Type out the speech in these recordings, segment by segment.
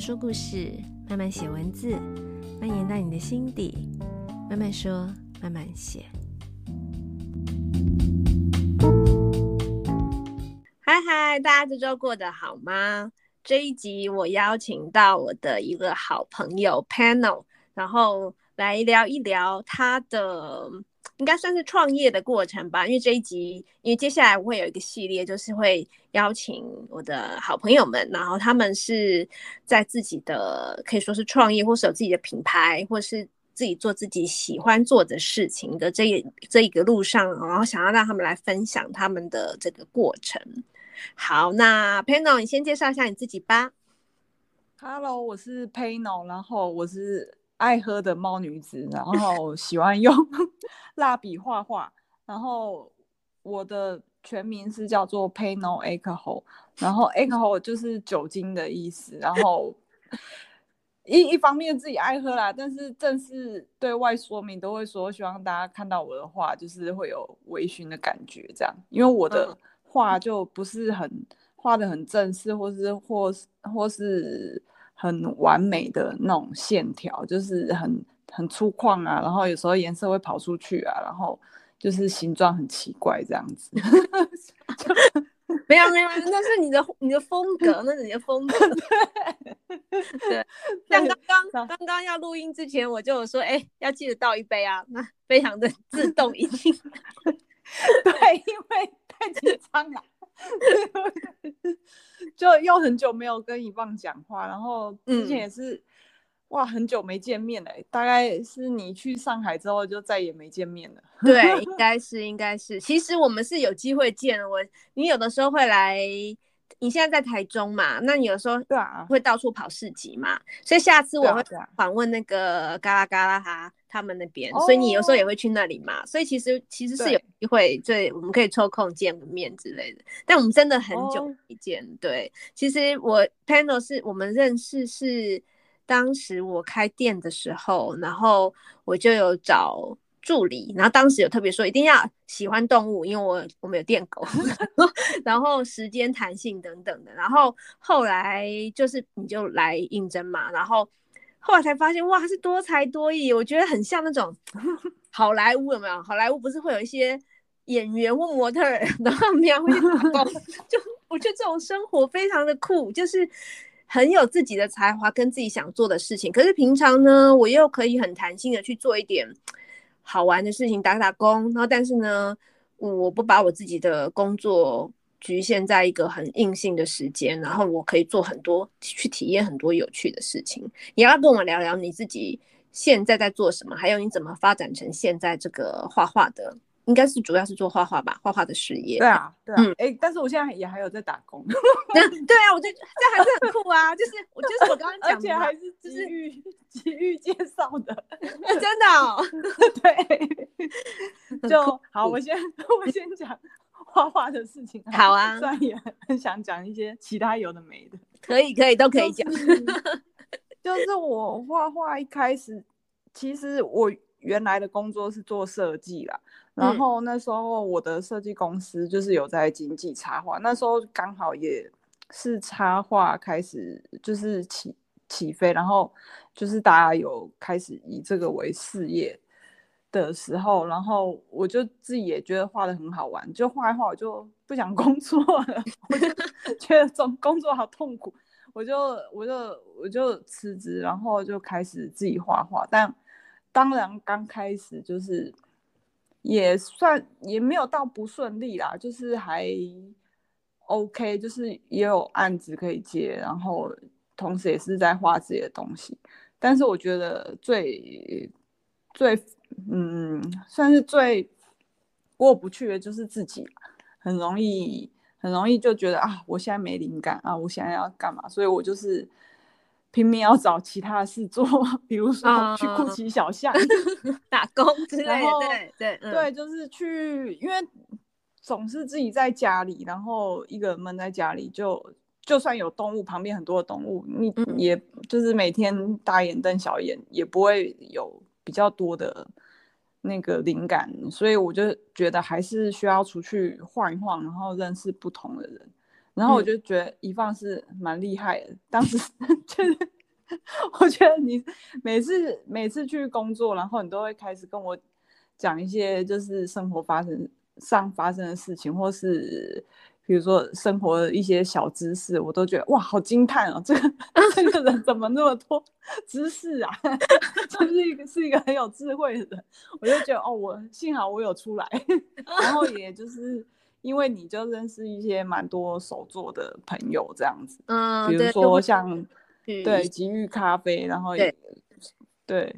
说故事，慢慢写文字，蔓延到你的心底。慢慢说，慢慢写。嗨嗨，大家这周过得好吗？这一集我邀请到我的一个好朋友 Panel，然后来聊一聊他的。应该算是创业的过程吧，因为这一集，因为接下来我会有一个系列，就是会邀请我的好朋友们，然后他们是在自己的可以说是创业，或是有自己的品牌，或是自己做自己喜欢做的事情的这一这一个路上，然后想要让他们来分享他们的这个过程。好，那 Panel，你先介绍一下你自己吧。Hello，我是 Panel，然后我是。爱喝的猫女子，然后喜欢用 蜡笔画画，然后我的全名是叫做 Pay No Alcohol，然后 Alcohol 就是酒精的意思，然后一一方面自己爱喝啦，但是正式对外说明都会说，希望大家看到我的画就是会有微醺的感觉，这样，因为我的画就不是很画的很正式，或是或是或是。很完美的那种线条，就是很很粗犷啊，然后有时候颜色会跑出去啊，然后就是形状很奇怪这样子。就 没有没有，那是你的你的风格，那是你的风格。对，像刚刚刚刚要录音之前，我就有说，哎，要记得倒一杯啊，那非常的自动已经。对，因为太紧张了。就又很久没有跟一棒讲话，然后之前也是、嗯、哇，很久没见面了，大概是你去上海之后就再也没见面了。对，应该 是，应该是。其实我们是有机会见我，你有的时候会来，你现在在台中嘛，那你有时候对啊会到处跑市集嘛，啊、所以下次我会访问那个嘎啦嘎啦哈。他们那边，所以你有时候也会去那里嘛，oh, 所以其实其实是有机会，对，我们可以抽空见个面之类的。但我们真的很久没见，oh. 对。其实我 Panel 是我们认识是当时我开店的时候，然后我就有找助理，然后当时有特别说一定要喜欢动物，因为我我们有电狗，然后时间弹性等等的。然后后来就是你就来应征嘛，然后。后来才发现，哇，是多才多艺，我觉得很像那种 好莱坞，有没有？好莱坞不是会有一些演员或模特，然后他们会去打工，就我觉得这种生活非常的酷，就是很有自己的才华跟自己想做的事情。可是平常呢，我又可以很弹性的去做一点好玩的事情，打打工。然后，但是呢，我不把我自己的工作。局限在一个很硬性的时间，然后我可以做很多，去体验很多有趣的事情。你要跟我聊聊你自己现在在做什么？还有你怎么发展成现在这个画画的？应该是主要是做画画吧，画画的事业。对啊，对啊。哎、嗯欸，但是我现在也还有在打工。对啊，我就这还是很酷啊！就是我就是我刚刚 讲的，而且还是机遇机遇介绍的，真的、哦。对，就好。我先我先讲。画画的事情好啊，虽然也很想讲一些其他有的没的，可以可以都可以讲。就是、就是我画画一开始，其实我原来的工作是做设计啦，然后那时候我的设计公司就是有在经济插画，那时候刚好也是插画开始就是起起飞，然后就是大家有开始以这个为事业。的时候，然后我就自己也觉得画的很好玩，就画一画我就不想 工作了，我就 觉得这种工作好痛苦，我就我就我就辞职，然后就开始自己画画。但当然刚开始就是也算也没有到不顺利啦，就是还 OK，就是也有案子可以接，然后同时也是在画自己的东西。但是我觉得最最嗯，算是最过不去的，就是自己很容易，很容易就觉得啊，我现在没灵感啊，我现在要干嘛？所以我就是拼命要找其他的事做，比如说去酷奇小巷、uh, 打工之类的。对对、嗯、对，就是去，因为总是自己在家里，然后一个人闷在家里就，就就算有动物，旁边很多的动物，你也就是每天大眼瞪小眼，也不会有比较多的。那个灵感，所以我就觉得还是需要出去晃一晃，然后认识不同的人，然后我就觉得一放是蛮厉害的，嗯、当时 就是我觉得你每次每次去工作，然后你都会开始跟我讲一些就是生活发生上发生的事情，或是。比如说生活的一些小知识，我都觉得哇，好惊叹哦！这个 这个人怎么那么多知识啊？就是一个是一个很有智慧的人，我就觉得哦，我幸好我有出来，然后也就是因为你就认识一些蛮多手作的朋友这样子，嗯，比如说像对，对吉裕咖啡，然后也对，对，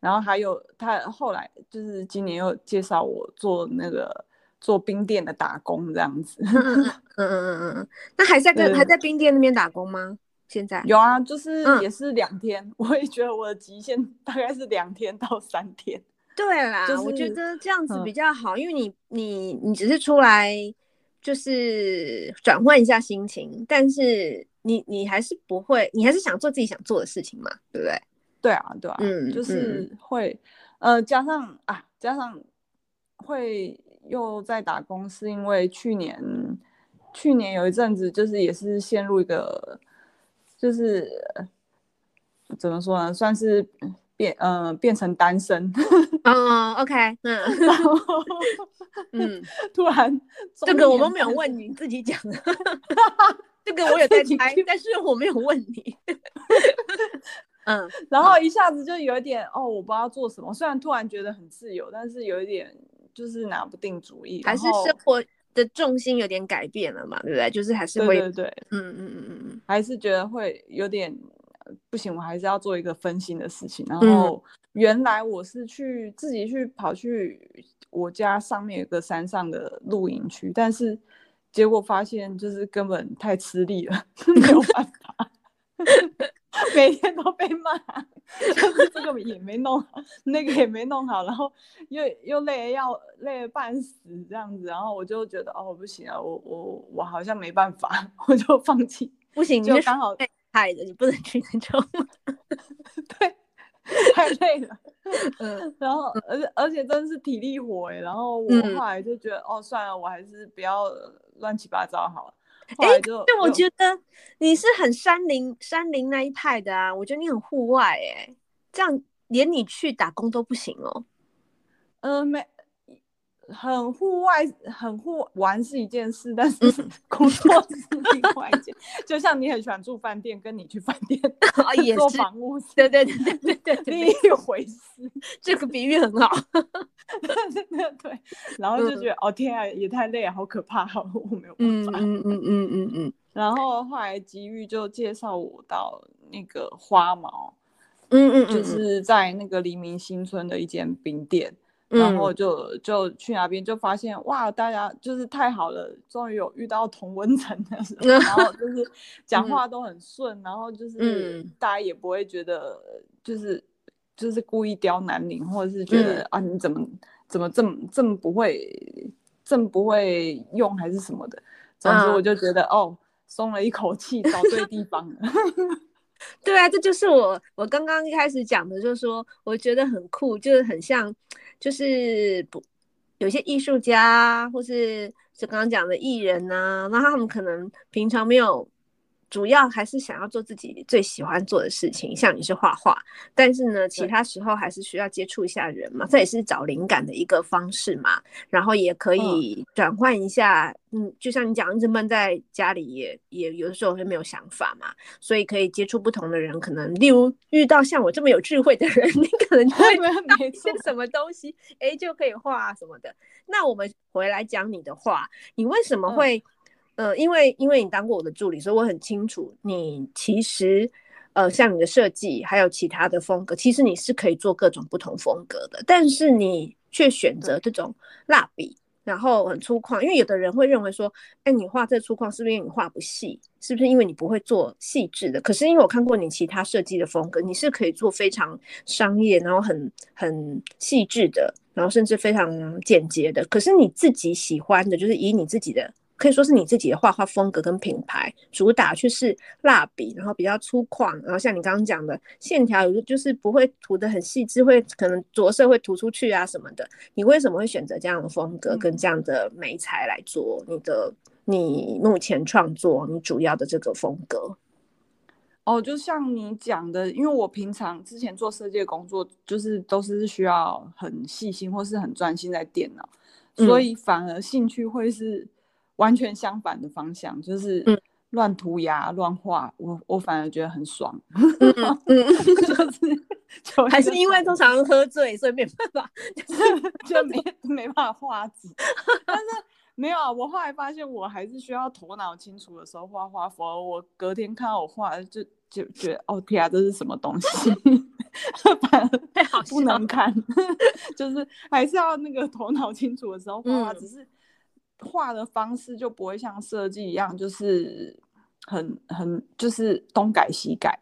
然后还有他后来就是今年又介绍我做那个。做冰店的打工这样子，嗯嗯嗯嗯嗯，那还在跟还在冰店那边打工吗？现在有啊，就是也是两天，嗯，我也觉得我的极限大概是两天到三天。对啦，就是，我觉得这样子比较好，嗯，因为你你你只是出来就是转换一下心情，但是你你还是不会，你还是想做自己想做的事情嘛，对不对？对啊，对啊，嗯，就是会，嗯，呃，加上啊，加上会。又在打工，是因为去年，去年有一阵子就是也是陷入一个，就是怎么说呢，算是变嗯、呃、变成单身。嗯、oh,，OK，嗯，嗯，突然这个我们没有问你，你自己讲的。这个我有在猜，但是我没有问你。嗯，然后一下子就有一点哦，我不知道做什么。虽然突然觉得很自由，但是有一点。就是拿不定主意，还是生活的重心有点改变了嘛，对不对？就是还是会，对对对，嗯嗯嗯嗯嗯，还是觉得会有点不行，我还是要做一个分心的事情。然后原来我是去自己去跑去我家上面有个山上的露营区，但是结果发现就是根本太吃力了，没有办法。每天都被骂，就是这个也没弄好，那个也没弄好，然后又又累得要累得半死这样子，然后我就觉得哦不行啊，我我我好像没办法，我就放弃。不行，就刚好害的，你不能去那种。对，太累了。嗯，然后而且而且真的是体力活哎，然后我后来就觉得、嗯、哦算了，我还是不要乱七八糟好了。哎，就我觉得你是很山林山林那一派的啊，我觉得你很户外哎，这样连你去打工都不行哦。嗯、呃，没。很户外，很户玩是一件事，但是工作是另外一件。就像你很喜欢住饭店，跟你去饭店啊也做房屋，对对对对对对，另一回事。这个比喻很好。对然后就觉得、嗯、哦天啊，也太累了，好可怕，好我没有办法。嗯嗯嗯嗯嗯。然后后来吉玉就介绍我到那个花毛，嗯嗯，就是在那个黎明新村的一间冰店。然后就就去那边就发现哇，大家就是太好了，终于有遇到同温层的时候，然后就是讲话都很顺，嗯、然后就是大家也不会觉得就是就是故意刁难你，或者是觉得、嗯、啊你怎么怎么这么这么不会这么不会用还是什么的，总之我就觉得、啊、哦松了一口气，找对地方了。对啊，这就是我我刚刚一开始讲的，就是说我觉得很酷，就是很像。就是不有些艺术家，或是就刚刚讲的艺人呐、那他们可能平常没有。主要还是想要做自己最喜欢做的事情，像你是画画，但是呢，其他时候还是需要接触一下人嘛，这也是找灵感的一个方式嘛。然后也可以转换一下，嗯，嗯，就像你讲，一直闷在家里也也有的时候会没有想法嘛，所以可以接触不同的人，可能例如遇到像我这么有智慧的人，你可能就会 买一些什么东西，哎，就可以画啊什么的。那我们回来讲你的画，你为什么会？呃，因为因为你当过我的助理，所以我很清楚你其实，呃，像你的设计还有其他的风格，其实你是可以做各种不同风格的，但是你却选择这种蜡笔，然后很粗犷。因为有的人会认为说，哎，你画这粗犷是不是因为你画不细？是不是因为你不会做细致的？可是因为我看过你其他设计的风格，你是可以做非常商业，然后很很细致的，然后甚至非常简洁的。可是你自己喜欢的，就是以你自己的。可以说是你自己的画画风格跟品牌主打，却是蜡笔，然后比较粗犷，然后像你刚刚讲的线条，有就是不会涂的很细致，会可能着色会涂出去啊什么的。你为什么会选择这样的风格跟这样的媒材来做你的你目前创作你主要的这个风格？哦，就像你讲的，因为我平常之前做设计的工作，就是都是需要很细心或是很专心在电脑，嗯、所以反而兴趣会是完全相反的方向，就是乱涂鸦、乱画，我我反而觉得很爽。嗯 嗯，就是就还是因为通常喝醉，所以没办法，就 没没办法画纸，但是。没有啊，我后来发现我还是需要头脑清楚的时候画画，否则我隔天看到我画就就觉得哦天啊，这是什么东西，反而不能看，就是还是要那个头脑清楚的时候画画，嗯、只是画的方式就不会像设计一样，就是很很就是东改西改，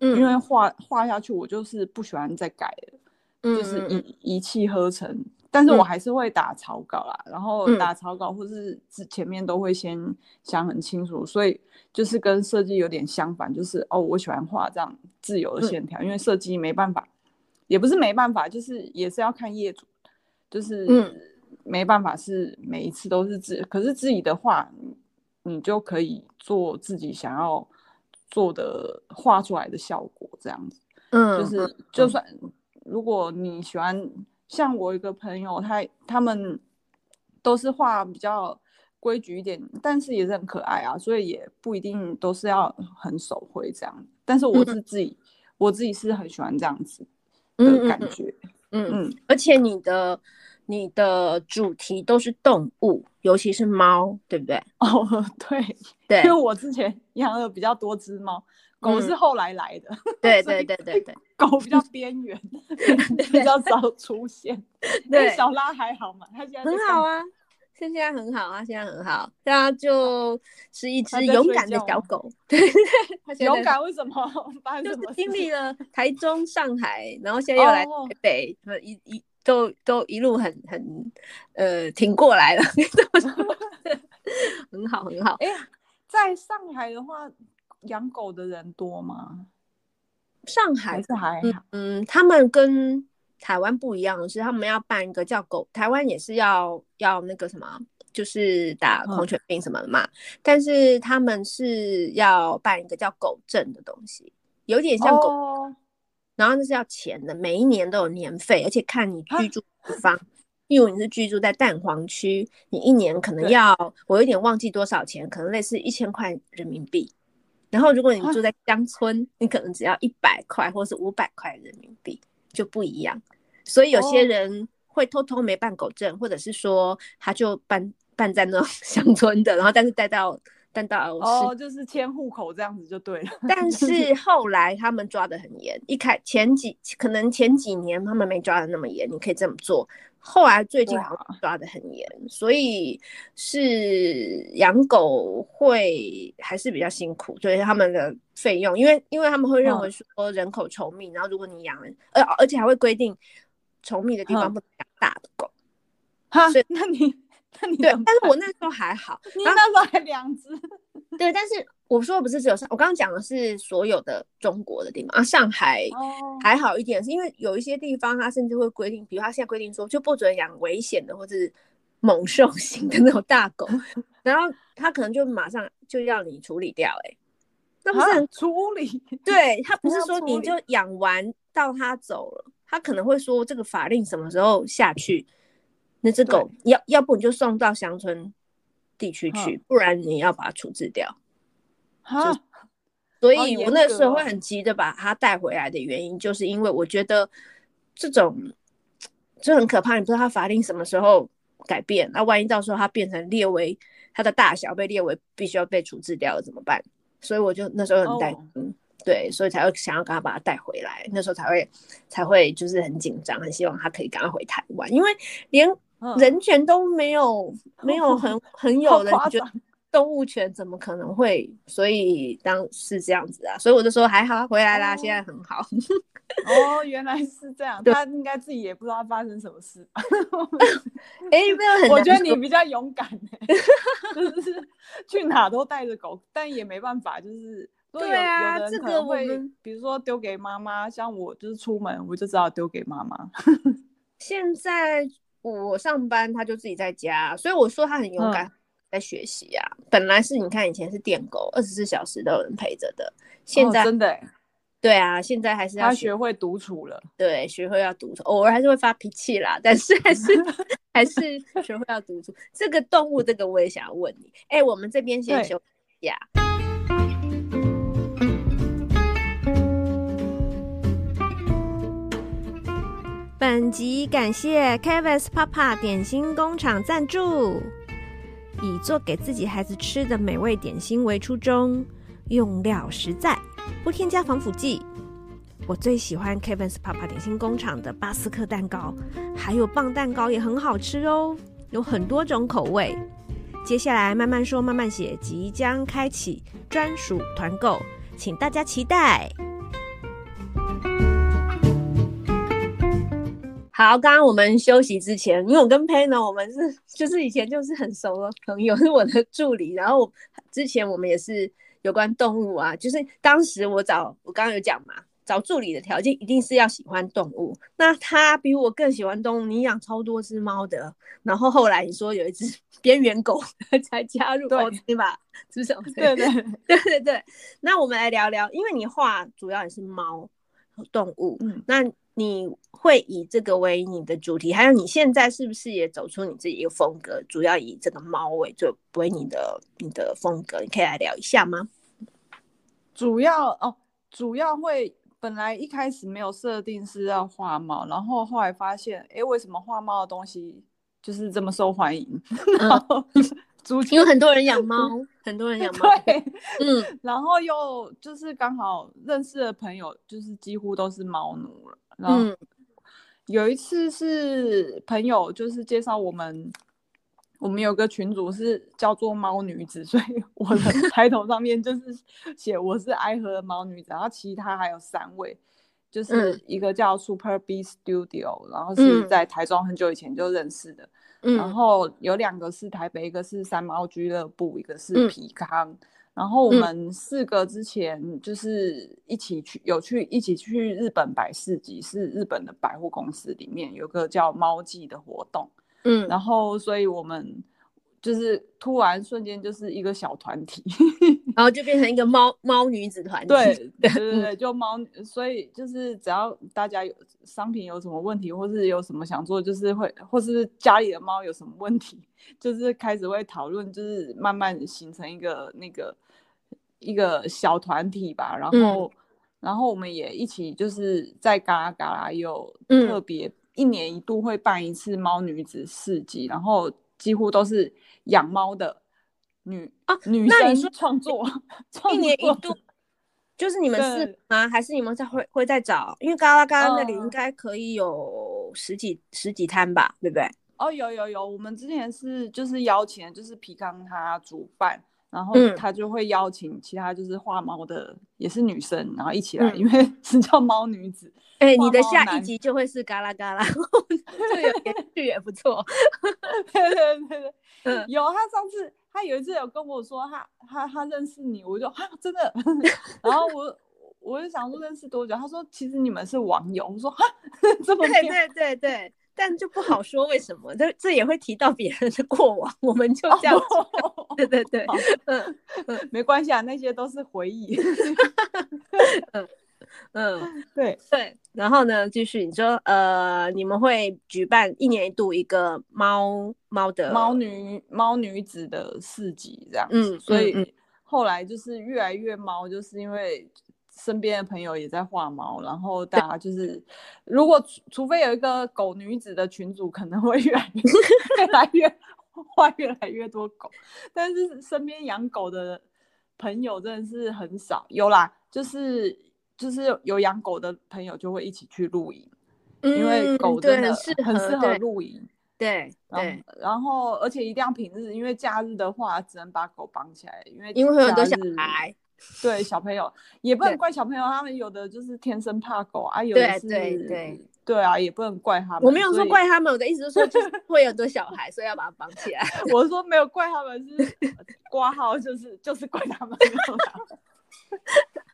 嗯、因为画画下去我就是不喜欢再改了，嗯、就是一一气呵成。但是我还是会打草稿啦，嗯、然后打草稿或是前面都会先想很清楚，嗯、所以就是跟设计有点相反，就是哦，我喜欢画这样自由的线条，嗯、因为设计没办法，也不是没办法，就是也是要看业主，就是没办法是每一次都是自，可是自己的画，你就可以做自己想要做的画出来的效果这样子，嗯，就是就算如果你喜欢。像我一个朋友，他他们都是画比较规矩一点，但是也是很可爱啊，所以也不一定都是要很手绘这样。但是我是自己，嗯、我自己是很喜欢这样子的感觉。嗯嗯，嗯嗯，而且你的你的主题都是动物，尤其是猫，对不对？哦，对 对，因为我之前养了比较多只猫。狗是后来来的，对 对对对对，狗比较边缘，比较早出现。对，小拉还好嘛？它现在很好啊，现在很好啊，现在很好。它就是一只勇敢的小狗。对对，勇敢为什么？就是经历了台中、上海，然后现在又来台北，一一都都一路很很呃挺过来了。很好 很好。哎呀，在上海的话。养狗的人多吗？上海还是还好。嗯，他们跟台湾不一样的是，他们要办一个叫狗，台湾也是要要那个什么，就是打狂犬病什么的嘛。嗯、但是他们是要办一个叫狗证的东西，有点像狗，哦、然后那是要钱的，每一年都有年费，而且看你居住地方。例如你是居住在蛋黄区，你一年可能要，我有点忘记多少钱，可能类似一千块人民币。然后，如果你住在乡村，啊、你可能只要一百块或是五百块人民币就不一样。所以有些人会偷偷没办狗证，或者是说他就办办在那 乡村的，然后但是带到带到哦，就是迁户口这样子就对了。但是后来他们抓的很严，一开前几可能前几年他们没抓的那么严，你可以这么做。后来最近好像抓的很严，哇所以是养狗会还是比较辛苦，所以他们的费用，因为因为他们会认为说人口稠密，嗯、然后如果你养，而而且还会规定稠密的地方不能养大的狗，哈，所以那你 对，但是我那时候还好，你那时候还两只，对，但是。我说的不是只有上，我刚刚讲的是所有的中国的地方啊。上海还好一点，是因为有一些地方它甚至会规定，比如它现在规定说就不准养危险的或者是猛兽型的那种大狗，然后它可能就马上就要你处理掉，欸，哎，那不是很处理？对，它 不是说你就养完到它走了，它可能会说这个法令什么时候下去，那只狗要要不你就送到乡村地区去，不然你要把它处置掉。哈，所以我那时候会很急着把它带回来的原因，就是因为我觉得这种就很可怕，你不知道它法令什么时候改变，那万一到时候它变成列为它的大小被列为必须要被处置掉了怎么办？所以我就那时候很担心，哦、对，所以才会想要赶快把它带回来，那时候才会才会就是很紧张，很希望它可以赶快回台湾，因为连人权都没有，嗯、没有很很有人觉得。动物权怎么可能会？所以当是这样子啊，所以我就说还好，回来啦，哦、现在很好。哦，原来是这样，他应该自己也不知道发生什么事。哎、欸，没有很，我觉得你比较勇敢、欸、就是去哪都带着狗，但也没办法，就是对啊，有的人可能会，比如说丢给妈妈，像我就是出门我就知道丢给妈妈。现在我上班，他就自己在家，所以我说他很勇敢。嗯在学习啊。本来是你看以前是电狗，二十四小时都有人陪着的，现在、哦、真的，对啊，现在还是要他学会独处了，对，学会要独处，偶尔还是会发脾气啦，但是还是 还是学会要独处。这个动物，这个我也想要问你，哎，我们这边先休息一下。本集感谢 Kevin's Papa 点心工厂赞助，以做给自己孩子吃的美味点心为初衷，用料实在，不添加防腐剂。我最喜欢 Kevin's Papa 点心工厂的巴斯克蛋糕，还有棒蛋糕也很好吃哦，有很多种口味。接下来慢慢说慢慢写，即将开启专属团购，请大家期待。好，刚刚我们休息之前，因为我跟 Pan 呢，我们是就是以前就是很熟的朋友，是我的助理。然后之前我们也是有关动物啊，就是当时我找我刚刚有讲嘛，找助理的条件一定是要喜欢动物。那他比我更喜欢动物，你养超多只猫的。然后后来你说有一只 边缘狗才加入，对吧？是什么？对对对对对。那我们来聊聊，因为你画主要也是猫动物，嗯，那。你会以这个为你的主题，还有你现在是不是也走出你自己一个风格，主要以这个猫为作为你的你的风格，你可以来聊一下吗？主要哦，主要会本来一开始没有设定是要画猫，然后后来发现，哎，为什么画猫的东西就是这么受欢迎？嗯因为很多人养猫，很多人养猫。对，嗯，然后又就是刚好认识的朋友，就是几乎都是猫奴了。然后有一次是朋友就是介绍我们，我们有个群主是叫做猫女子，所以我的 抬头上面就是写我是爱喝的猫女子，然后其他还有三位，就是一个叫 Super B Studio，然后是在台中很久以前就认识的。然后有两个是台北，一个是三猫俱乐部，一个是皮康。嗯、然后我们四个之前就是一起去，有去一起去日本百事集，是日本的百货公司里面有个叫猫季的活动。嗯，然后所以我们。就是突然瞬间就是一个小团体，然后就变成一个猫猫女子团体。对对对对，就猫，所以就是只要大家有商品有什么问题，或是有什么想做，就是会，或是家里的猫有什么问题，就是开始会讨论，就是慢慢形成一个那个一个小团体吧。然后，嗯、然后我们也一起就是在嘎啦嘎啦有特别一年一度会办一次猫女子市集，然后几乎都是。养猫的女啊，女生创作，一年一度，就是你们是吗？还是你们在会会在找？因为嘎啦嘎啦那里应该可以有十几十几摊吧，对不对？哦，有有有，我们之前是就是邀请，就是皮康他主办，然后他就会邀请其他就是画猫的也是女生，然后一起来，因为 是叫猫女子。哎，你的下一集就会是嘎啦嘎啦，这个编剧也不错。对对对对。嗯，有他上次他有一次有跟我说他他他认识你，我就哈真的，然后我我就想说认识多久，他说其实你们是网友，我说哈这么对对对对，但就不好说为什么，这这也会提到别人的过往，我们就这样对对对，嗯嗯，没关系啊，那些都是回忆，嗯。嗯，对。对，然后呢，继续你说，呃，你们会举办一年一度一个猫猫的猫女猫女子的市集这样子，嗯，所以后来就是越来越猫，就是因为身边的朋友也在画猫，然后大家就是如果除非有一个狗女子的群组，可能会 越来越越来越画越来越多狗，但是身边养狗的朋友真的是很少，有啦，就是。就是有养狗的朋友就会一起去露营，嗯、因为狗真的很适合露营。对对，然后而且一定要平日，因为假日的话只能把狗绑起来，因为因为会有很多小孩。对小朋友也不能怪小朋友，他们有的就是天生怕狗啊，有的是对对对啊，也不能怪他们。我没有说怪他们，我的意思是说就是 会有很多小孩，所以要把它绑起来。我说没有怪他们，是 挂号就是就是怪他们。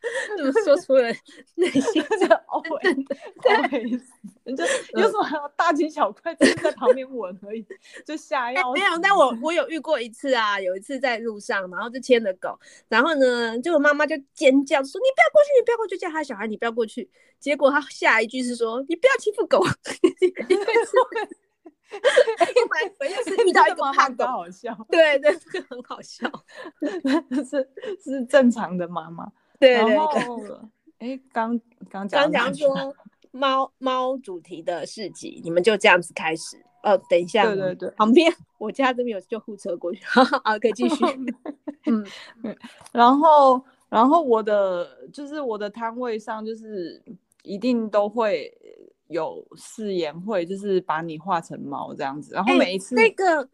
怎么说出了 内心的 OS？对，人家有什么还要大惊小怪，只是在旁边闻而已，就下药。没有，但我 我有遇过一次啊，有一次在路上，然后就牵着狗，然后呢，就我妈妈就尖叫说：“你不要过去，你不要过去，叫他小孩你不要过去。”结果他下一句是说：“你不要欺负狗。”因为是。因为是遇到一个胖狗，好笑。对对，这个很好笑，是是正常的妈妈。对对对。哎，刚刚讲刚讲说猫猫主题的市集，你们就这样子开始。哦，等一下，对对对，旁边我家这边有救护车过去，好，可以继续。嗯 嗯，然后然后我的就是我的摊位上就是一定都会。有誓言会，就是把你画成猫这样子，然后每一次、欸、那个，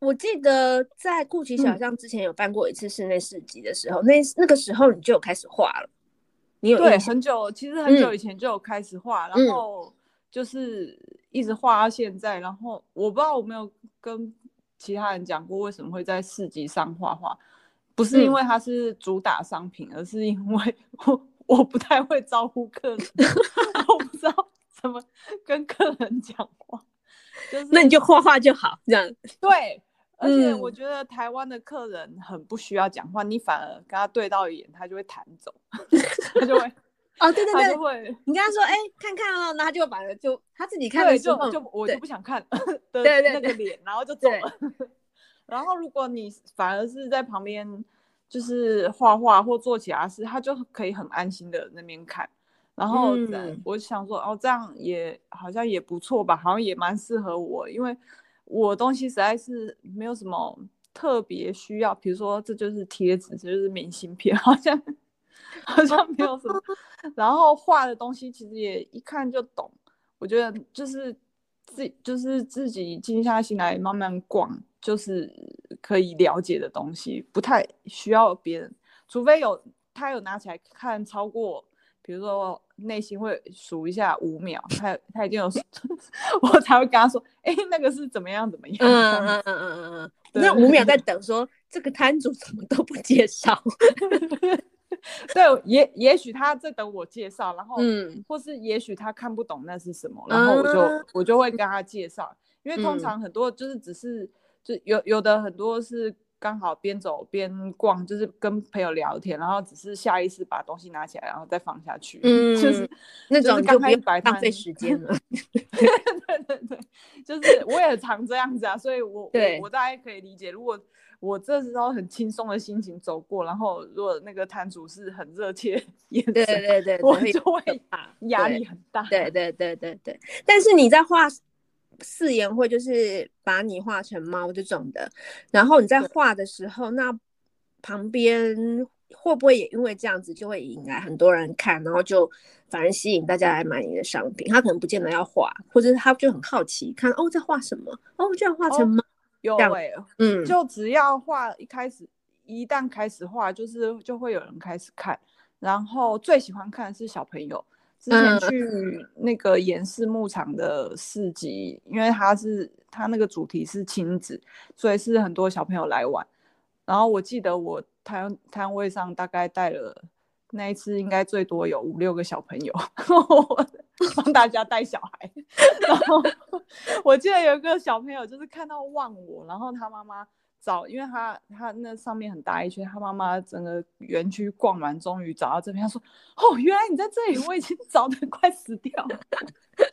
我记得在顾奇小巷之前有办过一次室内市集的时候，嗯、那那个时候你就有开始画了，你有对很久，其实很久以前就有开始画，嗯、然后就是一直画到现在，然后我不知道我没有跟其他人讲过为什么会在市集上画画，不是因为它是主打商品，嗯、而是因为我我不太会招呼客人，我不知道。怎么跟客人讲话？就是那你就画画就好，这样对。而且我觉得台湾的客人很不需要讲话，嗯、你反而跟他对到一眼，他就会弹走，他就会 哦，对对对，你跟他说哎、欸，看看哦，那他就把就他自己看的就就我就不想看对对对那个脸，然后就走了。然后如果你反而是在旁边就是画画或做其他事，他就可以很安心的那边看。然后我想说，哦，这样也好像也不错吧，好像也蛮适合我，因为我东西实在是没有什么特别需要，比如说这就是贴纸，这就是明信片，好像好像没有什么。然后画的东西其实也一看就懂，我觉得就是自就是自己静下心来慢慢逛，就是可以了解的东西，不太需要别人，除非有他有拿起来看超过。比如说，内心会数一下五秒，他他已经有，我才会跟他说，哎、欸，那个是怎么样怎么样？嗯嗯嗯嗯嗯嗯，那五秒在等说，说这个摊主怎么都不介绍？对，也也许他在等我介绍，然后，嗯，或是也许他看不懂那是什么，然后我就、嗯、我就会跟他介绍，因为通常很多就是只是就有有的很多是。刚好边走边逛，就是跟朋友聊天，然后只是下意识把东西拿起来，然后再放下去，嗯，就是那种刚开始白浪费时间了。对对对，就是我也常这样子啊，所以我对我，我大概可以理解，如果我这时候很轻松的心情走过，然后如果那个摊主是很热切眼神，对对对对，我就会压力很大。对对对对对，但是你在画。试颜会就是把你画成猫这种的，然后你在画的时候，那旁边会不会也因为这样子就会引来很多人看，然后就反而吸引大家来买你的商品？他可能不见得要画，或者是他就很好奇看哦，在画什么？哦，这样画成猫？有哎，嗯，就只要画一开始，一旦开始画，就是就会有人开始看，然后最喜欢看的是小朋友。之前去那个岩寺牧场的市集，嗯、因为他是他那个主题是亲子，所以是很多小朋友来玩。然后我记得我摊摊位上大概带了那一次应该最多有五六个小朋友，帮大家带小孩。然后我记得有一个小朋友就是看到忘我，然后他妈妈。找，因为他他那上面很大一圈，他妈妈整个园区逛完，终于找到这边。他说：“哦，原来你在这里，我已经 找的快死掉了。”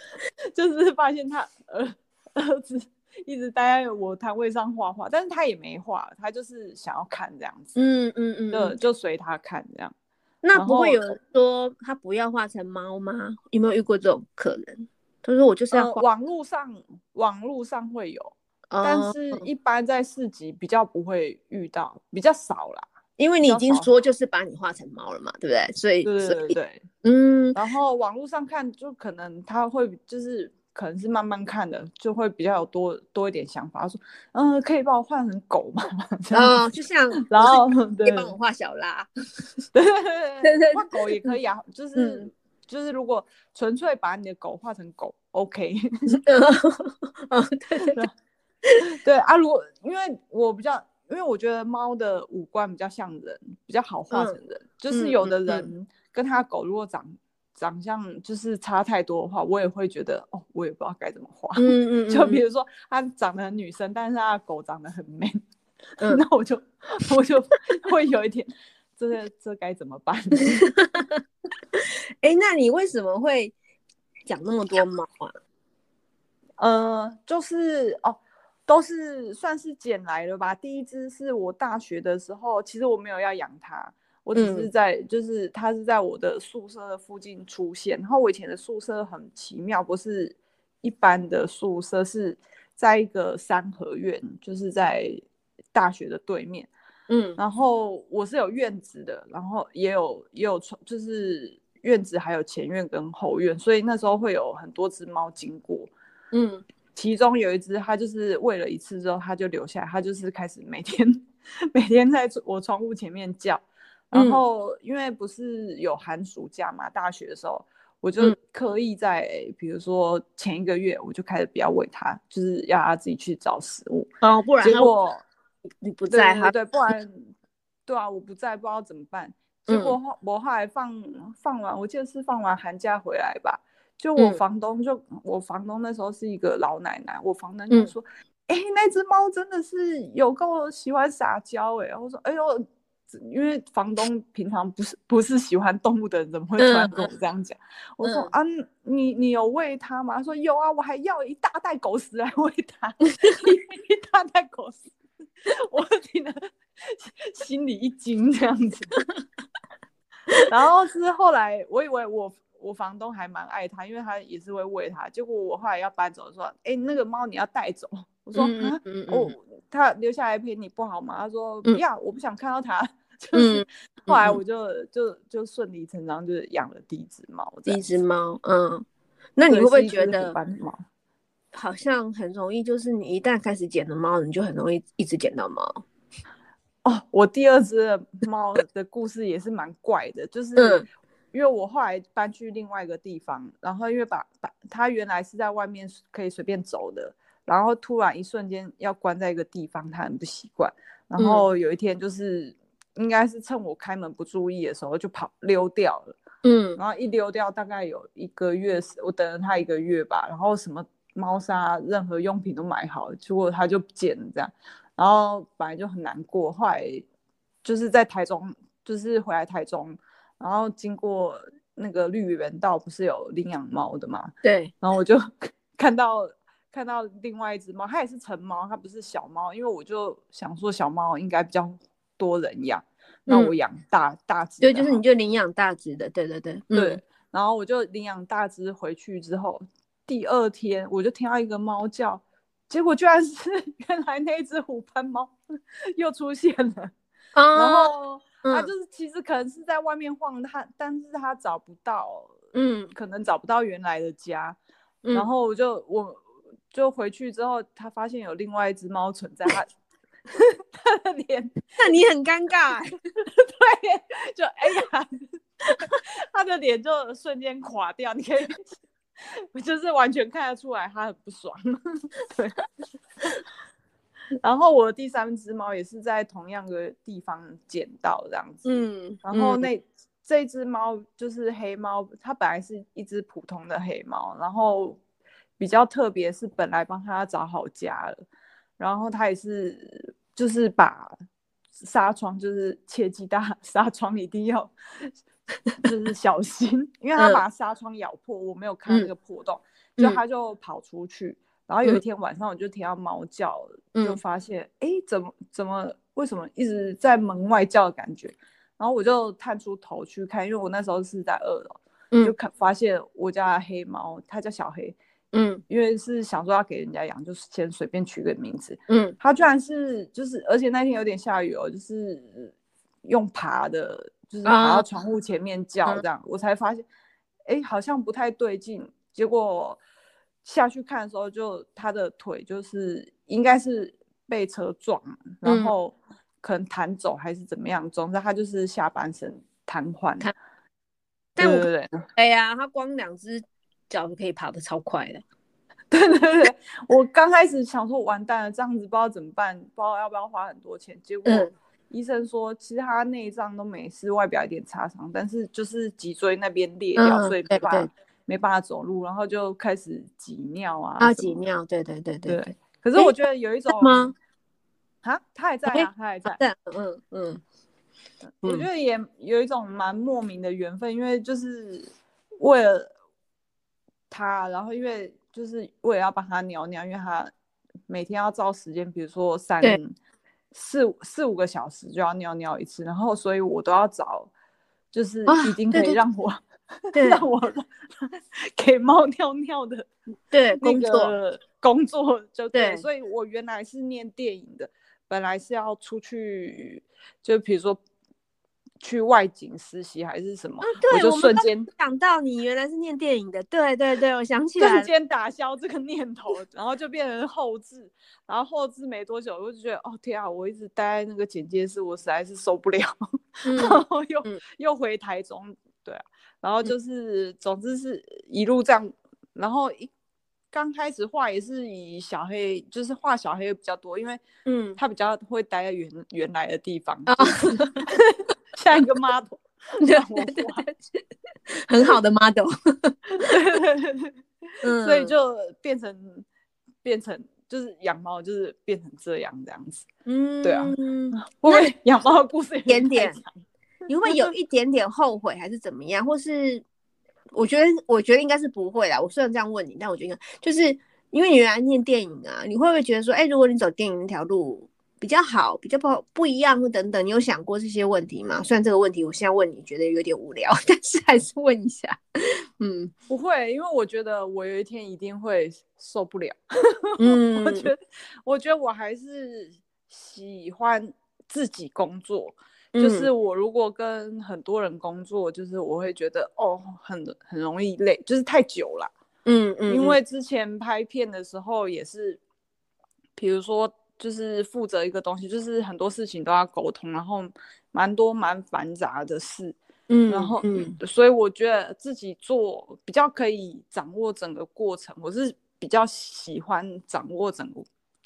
就是发现他儿儿子一直待在我摊位上画画，但是他也没画，他就是想要看这样子。嗯嗯嗯，就就随他看这样。那不会有人说他不要画成猫吗？有没有遇过这种可能？他说：“我就是要画。”网络上网络上会有。但是，一般在市集比较不会遇到，比较少啦。因为你已经说就是把你画成猫了嘛，对不对？所以，对对对，嗯。然后网络上看，就可能他会就是可能是慢慢看的，就会比较有多多一点想法，说，嗯，可以帮我画成狗吗？嗯，就像，然后可以帮我画小拉，对对 对对，画狗也可以啊，就是就是如果纯粹把你的狗画成狗，OK。嗯，对对对。对啊，如果因为我比较，因为我觉得猫的五官比较像人，比较好画成人，就是有的人跟他狗如果长、嗯、长相就是差太多的话，我也会觉得哦，我也不知道该怎么画。嗯嗯，就比如说他长得很女生，但是他的狗长得很 man，、嗯、那我就我就 会有一点，这这该怎么办？哎、欸，那你为什么会养那么多猫啊？呃，就是哦。都是算是捡来的吧。第一只是我大学的时候，其实我没有要养它，我只是在，嗯、就是它是在我的宿舍的附近出现。然后我以前的宿舍很奇妙，不是一般的宿舍，是在一个三合院，就是在大学的对面。嗯，然后我是有院子的，然后也有也有就是院子还有前院跟后院，所以那时候会有很多只猫经过。嗯。其中有一只，它就是喂了一次之后，它就留下来，它就是开始每天每天在我窗户前面叫。然后因为不是有寒暑假嘛，大学的时候我就刻意在，比如说前一个月我就开始不要喂它，就是要它自己去找食物。哦，不然结果你不在，对，对，不然对啊，我不在，不知道怎么办。结果我后来放放完，我记得是放完寒假回来吧。就我房东就，嗯、我房东那时候是一个老奶奶，我房东就说：“哎、嗯欸，那只猫真的是有够喜欢撒娇哎。”我说：“哎呦，因为房东平常不是不是喜欢动物的人，怎么会突然跟我这样讲？”嗯、我说：“啊，你你有喂它吗？”他说：“有啊，我还要一大袋狗食来喂它，一大袋狗食。”我听了心里一惊，这样子。然后是后来，我以为我。我房东还蛮爱它，因为他也是会喂它。结果我后来要搬走，说：“哎、欸，那个猫你要带走。”我说：“嗯嗯嗯、哦，它留下来陪你不好吗？”他说：“不要，我不想看到它。嗯”就是后来我就就就顺理成章就是养了第一只猫。第一只猫，嗯，那你会不会觉得好像很容易？就是你一旦开始捡了猫，你就很容易一直捡到猫。哦，我第二只猫的故事也是蛮怪的，就是。嗯因为我后来搬去另外一个地方，然后因为把把它原来是在外面可以随便走的，然后突然一瞬间要关在一个地方，它很不习惯。然后有一天就是、嗯、应该是趁我开门不注意的时候就跑溜掉了，嗯，然后一溜掉大概有一个月，我等了它一个月吧，然后什么猫砂、任何用品都买好了，结果它就不见了这样，然后本来就很难过，后来就是在台中，就是回来台中。然后经过那个绿园道，不是有领养猫的嘛？对。然后我就 看到看到另外一只猫，它也是成猫，它不是小猫。因为我就想说小猫应该比较多人养，那、嗯、我养大大只。对，就是你就领养大只的，对对对。对。嗯、然后我就领养大只回去之后，第二天我就听到一个猫叫，结果居然是 原来那只虎斑猫 又出现了。哦、然后。他就是其实可能是在外面晃他，但是他找不到，嗯，可能找不到原来的家，嗯、然后我就我就回去之后，他发现有另外一只猫存在他，他的脸，那你很尴尬，对，就哎呀，他的脸就瞬间垮掉，你可以，我就是完全看得出来他很不爽，对。然后我的第三只猫也是在同样的地方捡到这样子，嗯，然后那、嗯、这只猫就是黑猫，它本来是一只普通的黑猫，然后比较特别是本来帮它找好家了，然后它也是就是把纱窗就是切记大 纱窗一定要 就是小心，因为它把纱窗咬破，我没有看那个破洞，嗯、就它就跑出去。然后有一天晚上，我就听到猫叫，嗯、就发现，哎、嗯，怎么怎么，为什么一直在门外叫的感觉？然后我就探出头去看，因为我那时候是在二楼，嗯、就看发现我家黑猫，它叫小黑，嗯，因为是想说要给人家养，就是先随便取个名字，嗯，它居然是就是，而且那天有点下雨哦，就是用爬的，就是爬到窗户前面叫这样，啊、我才发现，哎，好像不太对劲，结果。下去看的时候，就他的腿就是应该是被车撞，嗯、然后可能弹走还是怎么样，总之他就是下半身瘫痪。但对对对，哎呀，他光两只脚就可以爬得超快的。对对对，我刚开始想说完蛋了，这样子不知道怎么办，不知道要不要花很多钱。结果医生说其实他内脏都没事，外表有点擦伤，但是就是脊椎那边裂掉，嗯、所以没办法没办法走路，然后就开始挤尿啊。啊，挤尿，对对对对。对，可是我觉得有一种吗？啊，他还在啊，他还在。嗯嗯。我觉得也有一种蛮莫名的缘分，因为就是为了他，然后因为就是为了要帮他尿尿，因为他每天要照时间，比如说三四五四五个小时就要尿尿一次，然后所以我都要找，就是已经可以让我、啊、让我给猫尿尿的 对工作工作就对，所以我原来是念电影的，本来是要出去，就比如说。去外景实习还是什么？嗯、对，我就瞬间想到你原来是念电影的，对对对，我想起来，瞬间打消这个念头，然后就变成后置，然后后置没多久，我就觉得哦天啊，我一直待在那个剪接室，我实在是受不了，嗯、然后又、嗯、又回台中，对啊，然后就是、嗯、总之是一路这样，然后一刚开始画也是以小黑，就是画小黑比较多，因为嗯，他比较会待在原原来的地方。像一个 model，对对对，很好的 model，嗯，所以就变成变成就是养猫，就是变成这样这样子，嗯，对啊，会不会养猫的故事一点点，你会有一点点后悔还是怎么样？或是我觉得我觉得应该是不会啦。我虽然这样问你，但我觉得就是因为你原来念电影啊，你会不会觉得说，哎，如果你走电影那条路？比较好，比较不不一样或等等，你有想过这些问题吗？虽然这个问题我现在问你觉得有点无聊，但是还是问一下。嗯，不会，因为我觉得我有一天一定会受不了。嗯，我觉得，我觉得我还是喜欢自己工作。嗯，就是我如果跟很多人工作，就是我会觉得哦，很很容易累，就是太久了。嗯嗯，因为之前拍片的时候也是，比如说。就是负责一个东西，就是很多事情都要沟通，然后蛮多蛮繁杂的事，嗯，然后嗯，所以我觉得自己做比较可以掌握整个过程，我是比较喜欢掌握整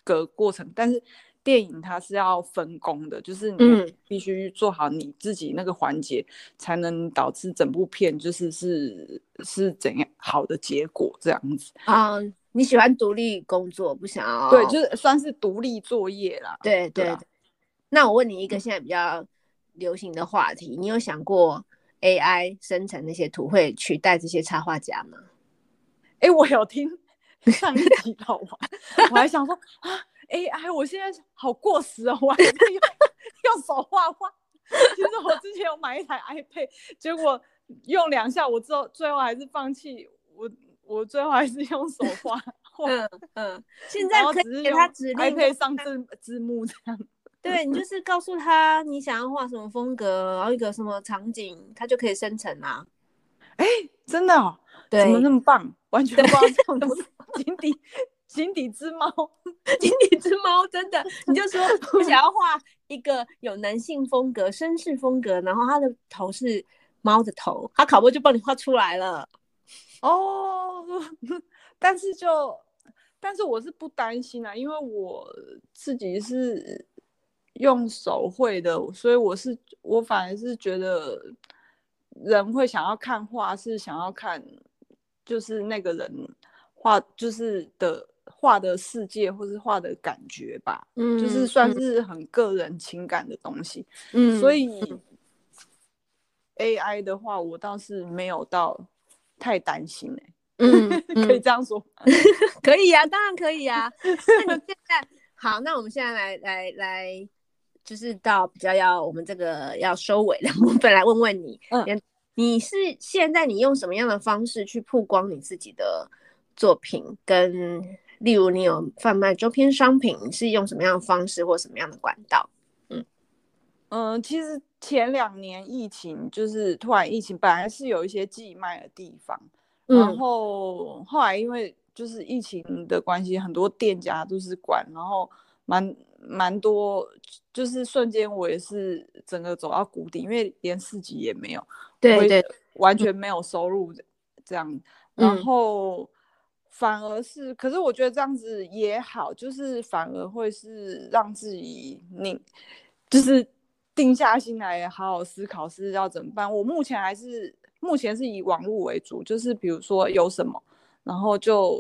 个过程，但是电影它是要分工的，就是你必须做好你自己那个环节，才能导致整部片就是是是怎样好的结果这样子啊。Um, 你喜欢独立工作，不想要对，就是算是独立作业啦。对对，对。那我问你一个现在比较流行的话题，你有想过 AI 生成那些图会取代这些插画家吗？哎、欸，我有听 上一集好玩，我还想说啊，AI，我现在好过时哦，我还在用用手画画。其实我之前有买一台 iPad，结果用两下，我之后最后还是放弃我。我最后还是用手画，嗯嗯，现在可以给他指令，还可以上字字幕这样。对，你就是告诉他你想要画什么风格，然后一个什么场景，他就可以生成啊。哎、欸，真的哦？怎么那么棒？完全不知道这种 井底井底之猫，井底之猫，真的，你就说我想要画一个有男性风格、绅士风格，然后他的头是猫的头，他考博就帮你画出来了。哦，但是就，但是我是不担心啊，因为我自己是用手绘的，所以我是我反而是觉得人会想要看画，是想要看就是那个人画就是的画的世界或是画的感觉吧，嗯，就是算是很个人情感的东西，嗯，所以 AI 的话，我倒是没有到。太担心了，嗯，可以这样说，可以呀、啊，当然可以呀、啊。那你现在好，那我们现在来来来，就是到比较要我们这个要收尾的部分来问问你，嗯，你是现在你用什么样的方式去曝光你自己的作品？跟例如你有贩卖周边商品，你是用什么样的方式或什么样的管道？嗯嗯，其实。前两年疫情就是突然疫情，本来是有一些寄卖的地方，嗯，然后后来因为就是疫情的关系，很多店家都是关，然后蛮蛮多，就是瞬间我也是整个走到谷底，因为连四级也没有，对对，完全没有收入这样，嗯，然后反而是，可是我觉得这样子也好，就是反而会是让自己你就是。定下心来好好思考是要怎么办。我目前还是目前是以网络为主，就是比如说有什么，然后就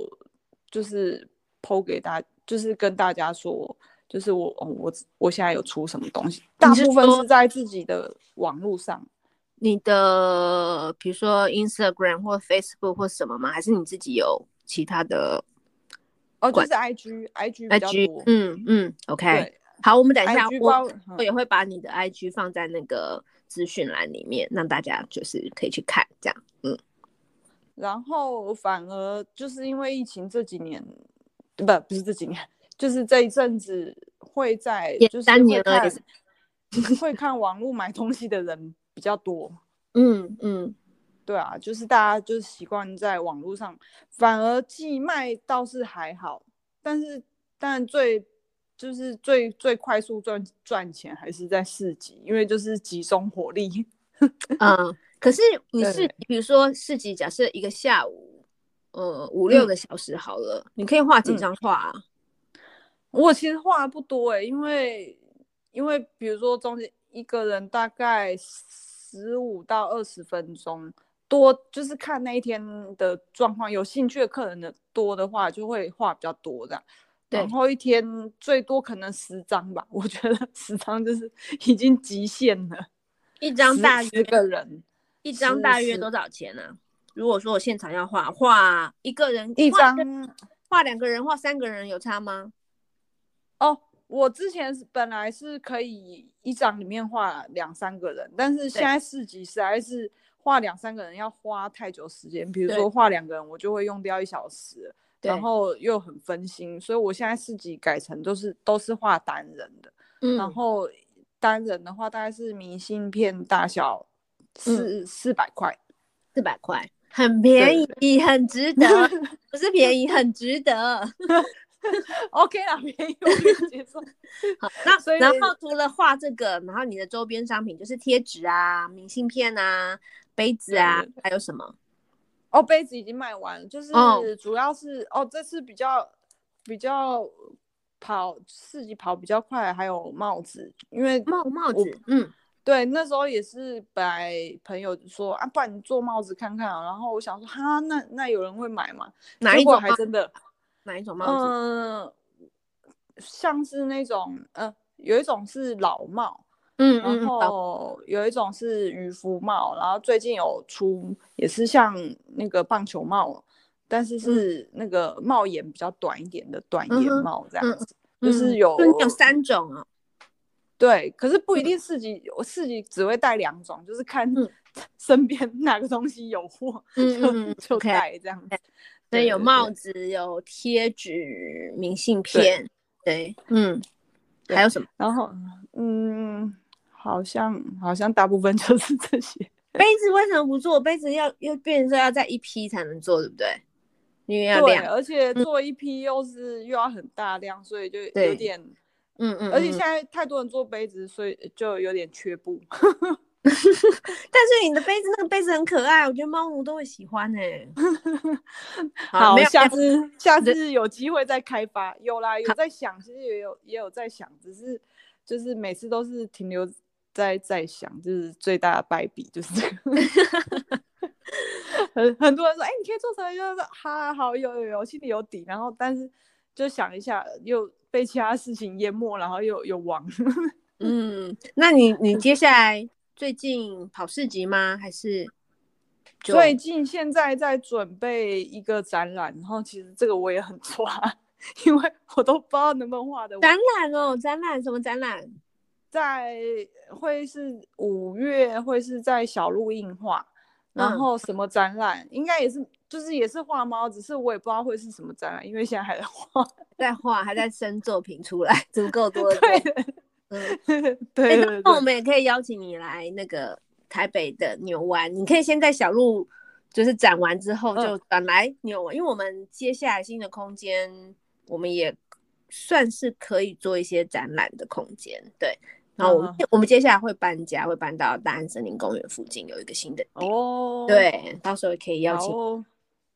就是 po 给大，就是跟大家说，就是我我我现在有出什么东西，大部分是在自己的网络上。你的比如说 Instagram 或 Facebook 或什么吗？还是你自己有其他的？哦，就是 IG，IG I G，嗯嗯，OK。好，我们等一下我我也会把你的 IG 放在那个资讯栏里面，让大家就是可以去看这样。嗯。然后反而就是因为疫情这几年，不不是这几年，就是这一阵子会在就是三年了，会看网络买东西的人。比较多，嗯嗯，对啊，就是大家就是习惯在网络上，反而寄卖倒是还好，但是但最就是最最快速赚赚钱还是在市集，因为就是集中火力。嗯，可是 你是比如说市集，假设一个下午，呃五六个小时好了，嗯、你可以画几张画啊？我其实画不多哎、欸，因为因为比如说中间一个人大概。十五到二十分钟多，就是看那一天的状况。有兴趣的客人的多的话，就会画比较多这样。对。然后一天最多可能十张吧，我觉得 十张就是 已经极限了。一张大约十个人，一张大约多少钱呢、啊？如果说我现场要画画一个人一张，画两个人画三个人有差吗？哦。我之前是本来是可以一张里面画两三个人，但是现在市集实在是画两三个人要花太久时间，比如说画两个人我就会用掉一小时，然后又很分心，所以我现在市集改成都是都是画单人的，嗯，然后单人的话大概是明信片大小四四百块，四百块很便宜，很值得，不是便宜，很值得。OK 啦，便宜我接受。好，那所以然后除了画这个，然后你的周边商品就是贴纸啊、明信片啊、杯子啊，还有什么？哦，杯子已经卖完了，就是主要是哦，哦，这次比较比较跑四级跑比较快，还有帽子，因为帽帽子，嗯，对，那时候也是本来朋友说啊，不然你做帽子看看啊，然后我想说哈，那那有人会买吗？哪一种还真的。哪一种帽子？嗯、呃，像是那种，呃，有一种是老帽，嗯，然后有一种是渔夫帽，然后最近有出也是像那个棒球帽，但是是那个帽檐比较短一点的短檐帽这样子，嗯、就是有、嗯、有三种啊。对，可是不一定市集，我市集只会带两种，就是看 身边哪个东西有货，嗯、就就带这样子。所以有帽子，有贴纸、明信片，对，对，嗯，还有什么？然后，嗯，好像好像大部分就是 这些。杯子为什么不做？杯子要要变成说要在一批才能做，对不对？因为要量，而且做一批又是又要很大量，嗯、所以就有点，嗯，嗯嗯。而且现在太多人做杯子，所以就有点缺布。但是你的杯子那个杯子很可爱，我觉得猫奴都会喜欢哎。好，下次下次有机会再开发。有啦，有在想，其实也有也有在想，只是就是每次都是停留在在想，就是最大的败笔就是这个。很很多人说，哎、欸，你可以做成，就是说，好好有有有，心里有底。然后，但是就想一下，又被其他事情淹没，然后又又忘。嗯，那你你接下来？最近跑市集吗？还是最近现在在准备一个展览？然后其实这个我也很 抓，因为我都不知道能不能画的。展览哦，展览什么展览？在会是五月，会是在小鹿映画。然后什么展览？嗯、应该也是，就是也是画猫，只是我也不知道会是什么展览，因为现在还在画，在画，还在生作品出来，足够 多。对。嗯，对，对，那我们也可以邀请你来那个台北的牛湾，你可以先在小鹿就是展完之后就转来牛湾，嗯，因为我们接下来新的空间，我们也算是可以做一些展览的空间。对，然后我们，嗯，我们接下来会搬家，会搬到大安森林公园附近有一个新的哦，对，到时候可以邀请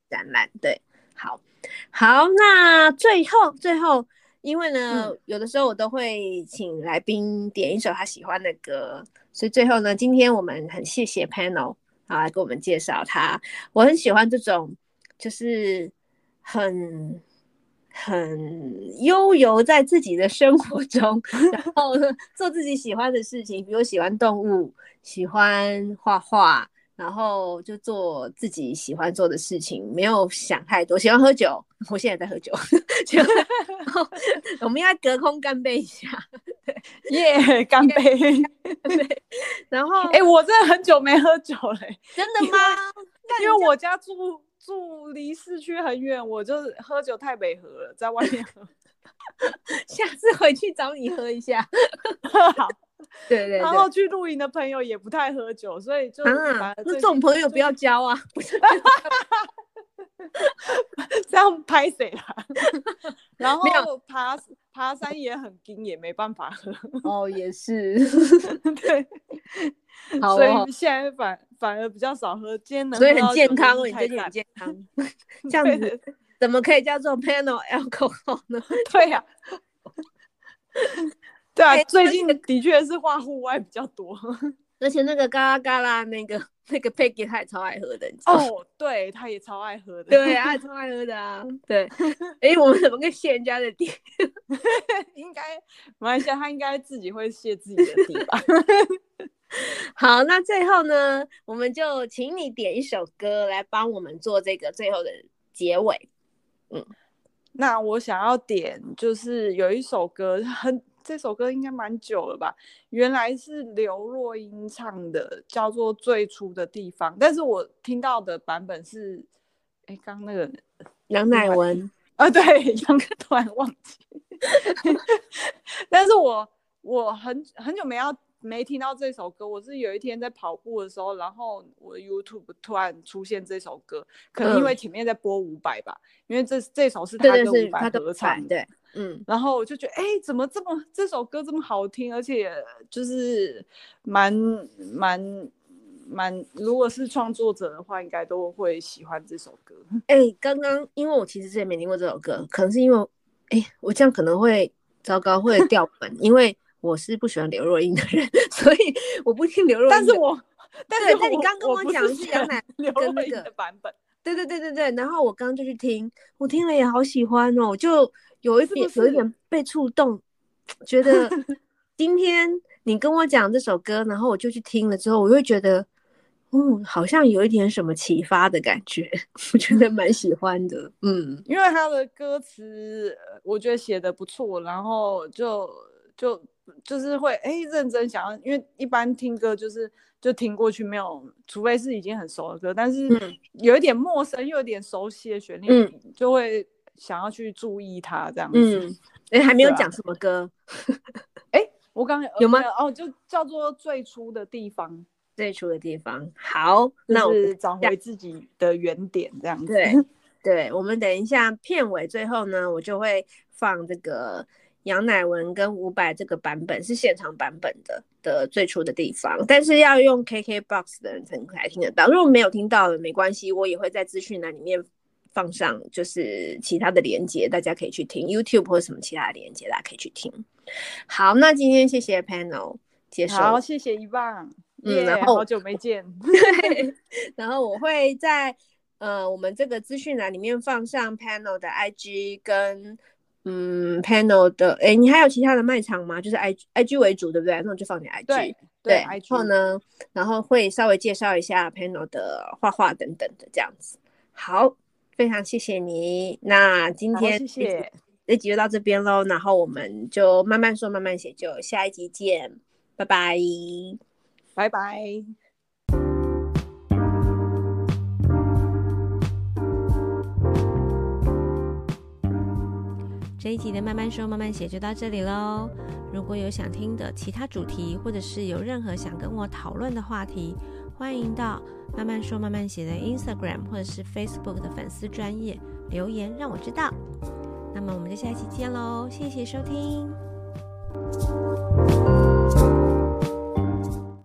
展览。对，好，好，那最后最后。因为呢，嗯、有的时候我都会请来宾点一首他喜欢的歌，所以最后呢，今天我们很谢谢 Panel 啊来给我们介绍他。我很喜欢这种，就是很很悠游在自己的生活中，然 后做自己喜欢的事情，比如喜欢动物，喜欢画画。然后就做自己喜欢做的事情，没有想太多。喜欢喝酒，我现在在喝酒。我们应该隔空干杯一下，耶，yeah, 干杯。对，然后，哎、欸，我真的很久没喝酒嘞，真的吗？因为我家住住离市区很远，我就喝酒太北喝了，在外面喝。下次回去找你喝一下。好。对，对对，然后去露营的朋友也不太喝酒，所以就啊，这种朋友不要交啊，这样拍谁啦？然后爬爬山也很惊，也没办法喝。哦，也是，对，好哦，所以现在反反而比较少喝，今天能喝所以很健康哦，你最近很健康，这样子怎么可以叫做 panel alcohol 呢？对呀、啊。对啊，欸、最近的确是画户外比较多，而且那个嘎啦嘎啦那个那个 Peggy 他也超爱喝的，你知道哦，对，他也超爱喝的，对啊，超爱喝的啊，对。哎、欸，我们怎么可以谢人家的底？应该没关系，他应该自己会谢自己的底吧。好，那最后呢，我们就请你点一首歌来帮我们做这个最后的结尾。嗯，那我想要点就是有一首歌很。这首歌应该蛮久了吧？原来是刘若英唱的，叫做《最初的地方》。但是我听到的版本是，哎，刚那个杨乃文啊，对，杨哥突然忘记。但是我我很很久没要。没听到这首歌，我是有一天在跑步的时候，然后我的 YouTube 突然出现这首歌，可能因为前面在播伍佰吧，嗯、因为这这首是他跟伍佰合唱的，对，嗯，然后我就觉得，哎，怎么这么这首歌这么好听，而且就是蛮蛮蛮，如果是创作者的话，应该都会喜欢这首歌。哎，刚刚因为我其实之前没听过这首歌，可能是因为，哎，我这样可能会糟糕，会掉粉，因为。我是不喜欢刘若英的人，所以我不听刘若英。但是我，但是但你刚跟我讲的是杨乃文跟那个版本，对对对对对。然后我刚刚就去听，我听了也好喜欢哦，就有一次有一点被触动，觉得 今天你跟我讲这首歌，然后我就去听了之后，我会觉得，嗯，好像有一点什么启发的感觉，我觉得蛮喜欢的，嗯，因为他的歌词我觉得写的不错，然后就就。就是会哎、欸、认真想要，因为一般听歌就是就听过去没有，除非是已经很熟的歌，但是有一点陌生又有点熟悉的旋律，嗯、就会想要去注意它这样子。嗯，哎、欸，还没有讲什么歌？哎、欸，我刚刚有吗？哦，就叫做最初的地方，最初的地方。好，那我是找回自己的原点这样子。对，对，我们等一下片尾最后呢，我就会放这个。杨乃文跟伍佰这个版本是现场版本的的最初的地方，但是要用 KKBOX 的人才能听得到。如果没有听到的没关系，我也会在资讯栏里面放上，就是其他的连接，大家可以去听 YouTube 或者什么其他的连接，大家可以去听。好，那今天谢谢 Panel 接受，好，谢谢一棒，嗯然后好久没见，对，然后我会在呃我们这个资讯栏里面放上 Panel 的 IG 跟。嗯，panel 的，哎、欸，你还有其他的卖场吗？就是 I I G 为主，对不对？那我就放你 I G。对对，然后呢，然后会稍微介绍一下 panel 的画画等等的这样子。好，非常谢谢你。那今天谢谢，这集就到这边喽。然后我们就慢慢说，慢慢写，就下一集见，拜拜，拜拜。这一集的慢慢说慢慢写就到这里喽。如果有想听的其他主题，或者是有任何想跟我讨论的话题，欢迎到慢慢说慢慢写的 Instagram 或者是 Facebook 的粉丝专业留言让我知道。那么我们就下期见喽，谢谢收听。